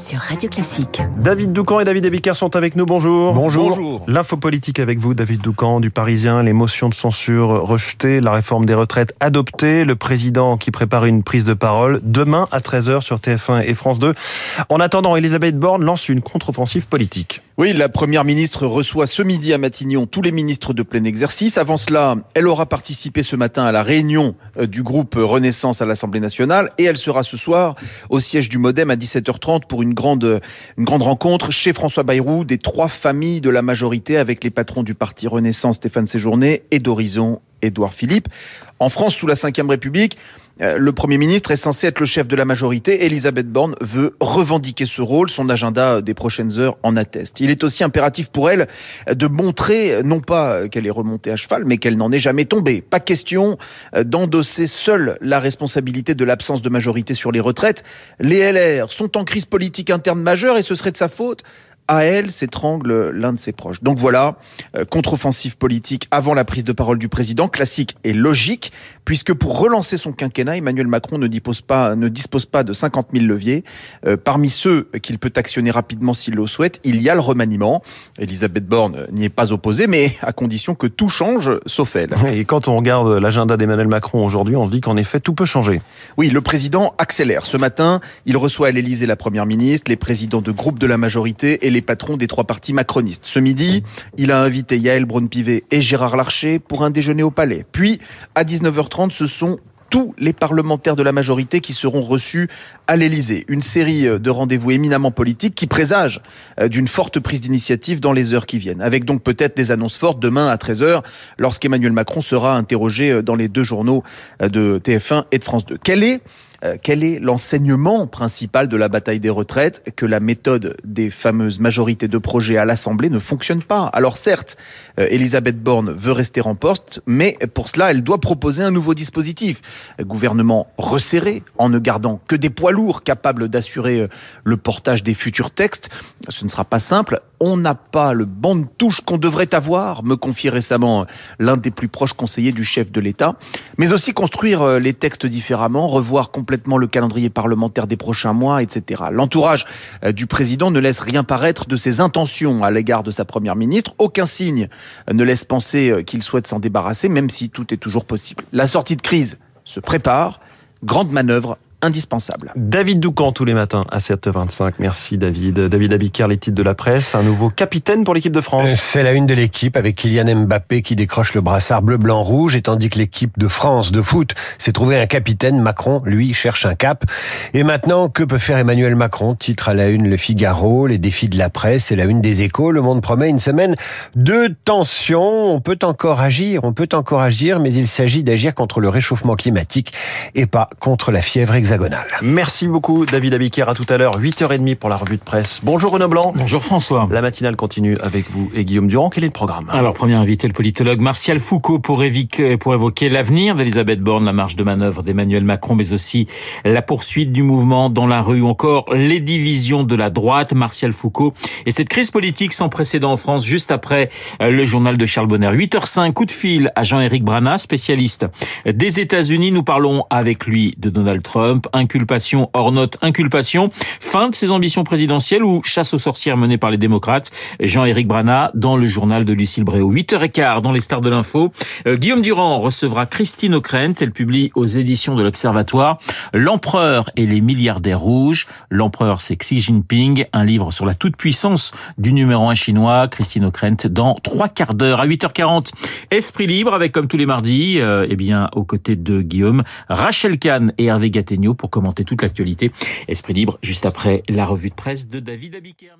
sur Radio Classique. David Doucan et David Abicard sont avec nous. Bonjour. Bonjour. L'info politique avec vous, David Doucan, du Parisien. Les motions de censure rejetées, la réforme des retraites adoptée, le président qui prépare une prise de parole demain à 13h sur TF1 et France 2. En attendant, Elisabeth Borne lance une contre-offensive politique. Oui, la première ministre reçoit ce midi à Matignon tous les ministres de plein exercice. Avant cela, elle aura participé ce matin à la réunion euh, du groupe Renaissance à l'Assemblée nationale et elle sera ce soir au siège du Modem à 17h30 pour une grande, une grande rencontre chez François Bayrou des trois familles de la majorité avec les patrons du parti Renaissance Stéphane Séjourné et d'Horizon Édouard Philippe. En France, sous la Ve République, euh, le Premier ministre est censé être le chef de la majorité. Elisabeth Borne veut revendiquer ce rôle. Son agenda des prochaines heures en atteste. Il est aussi impératif pour elle de montrer, non pas qu'elle est remontée à cheval, mais qu'elle n'en est jamais tombée. Pas question euh, d'endosser seule la responsabilité de l'absence de majorité sur les retraites. Les LR sont en crise politique interne majeure et ce serait de sa faute à elle s'étrangle l'un de ses proches. Donc voilà, euh, contre-offensive politique avant la prise de parole du président, classique et logique, puisque pour relancer son quinquennat, Emmanuel Macron ne dispose pas, ne dispose pas de 50 000 leviers. Euh, parmi ceux qu'il peut actionner rapidement s'il le souhaite, il y a le remaniement. Elisabeth Borne n'y est pas opposée, mais à condition que tout change, sauf elle. Et quand on regarde l'agenda d'Emmanuel Macron aujourd'hui, on se dit qu'en effet, tout peut changer. Oui, le président accélère. Ce matin, il reçoit à l'Élysée la première ministre, les présidents de groupes de la majorité et les patrons des trois partis macronistes. Ce midi, il a invité Yael Braun-Pivet et Gérard Larcher pour un déjeuner au Palais. Puis, à 19h30, ce sont tous les parlementaires de la majorité qui seront reçus à l'Élysée. Une série de rendez-vous éminemment politiques qui présagent euh, d'une forte prise d'initiative dans les heures qui viennent. Avec donc peut-être des annonces fortes demain à 13h lorsqu'Emmanuel Macron sera interrogé euh, dans les deux journaux euh, de TF1 et de France 2. Quelle est euh, quel est l'enseignement principal de la bataille des retraites Que la méthode des fameuses majorités de projets à l'Assemblée ne fonctionne pas? Alors certes, euh, Elisabeth Borne veut rester en poste, mais pour cela, elle doit proposer un nouveau dispositif. Gouvernement resserré, en ne gardant que des poids lourds capables d'assurer euh, le portage des futurs textes. Ce ne sera pas simple. On n'a pas le banc de touche qu'on devrait avoir, me confie récemment l'un des plus proches conseillers du chef de l'État. Mais aussi construire les textes différemment, revoir complètement le calendrier parlementaire des prochains mois, etc. L'entourage euh, du président ne laisse rien paraître de ses intentions à l'égard de sa première ministre. Aucun signe ne laisse penser euh, qu'il souhaite s'en débarrasser, même si tout est toujours possible. La sortie de crise se prépare. Grande manœuvre indispensable. David Doucan tous les matins à 7h25. Merci David. David Abicard, les titres de la presse. Un nouveau capitaine pour l'équipe de France. Euh, c'est la une de l'équipe avec Kylian Mbappé qui décroche le brassard bleu, blanc, rouge. Et tandis que l'équipe de France de foot s'est trouvé un capitaine, Macron, lui, cherche un cap. Et maintenant, que peut faire Emmanuel Macron? Titre à la une Le Figaro, les défis de la presse et la une des échos. Le monde promet une semaine de tension. On peut encore agir, on peut encore agir, mais il s'agit d'agir contre le réchauffement climatique et pas contre la fièvre exagérée. Merci beaucoup David Abiquière. À tout à l'heure, 8h30 pour la revue de presse. Bonjour Renaud Blanc. Bonjour François. La matinale continue avec vous et Guillaume Durand. Quel est le programme Alors, premier invité, le politologue Martial Foucault pour, pour évoquer l'avenir d'Elisabeth Borne, la marge de manœuvre d'Emmanuel Macron, mais aussi la poursuite du mouvement dans la rue ou encore les divisions de la droite. Martial Foucault et cette crise politique sans précédent en France juste après euh, le journal de Charles Bonner. 8h05, coup de fil à Jean-Éric Brana, spécialiste des États-Unis. Nous parlons avec lui de Donald Trump inculpation hors note, inculpation. Fin de ses ambitions présidentielles ou chasse aux sorcières menée par les démocrates. Jean-Éric Brana dans le journal de Lucille Bréau. 8h15 dans les stars de l'info. Euh, Guillaume Durand recevra Christine O'Krent. Elle publie aux éditions de l'Observatoire L'empereur et les milliardaires rouges. L'empereur c'est Xi Jinping. Un livre sur la toute-puissance du numéro un chinois. Christine O'Krent dans trois quarts d'heure à 8h40. Esprit libre avec comme tous les mardis, euh, eh bien aux côtés de Guillaume, Rachel Kahn et Hervé Gattegno pour commenter toute l'actualité. Esprit libre, juste après la revue de presse de David Abiker.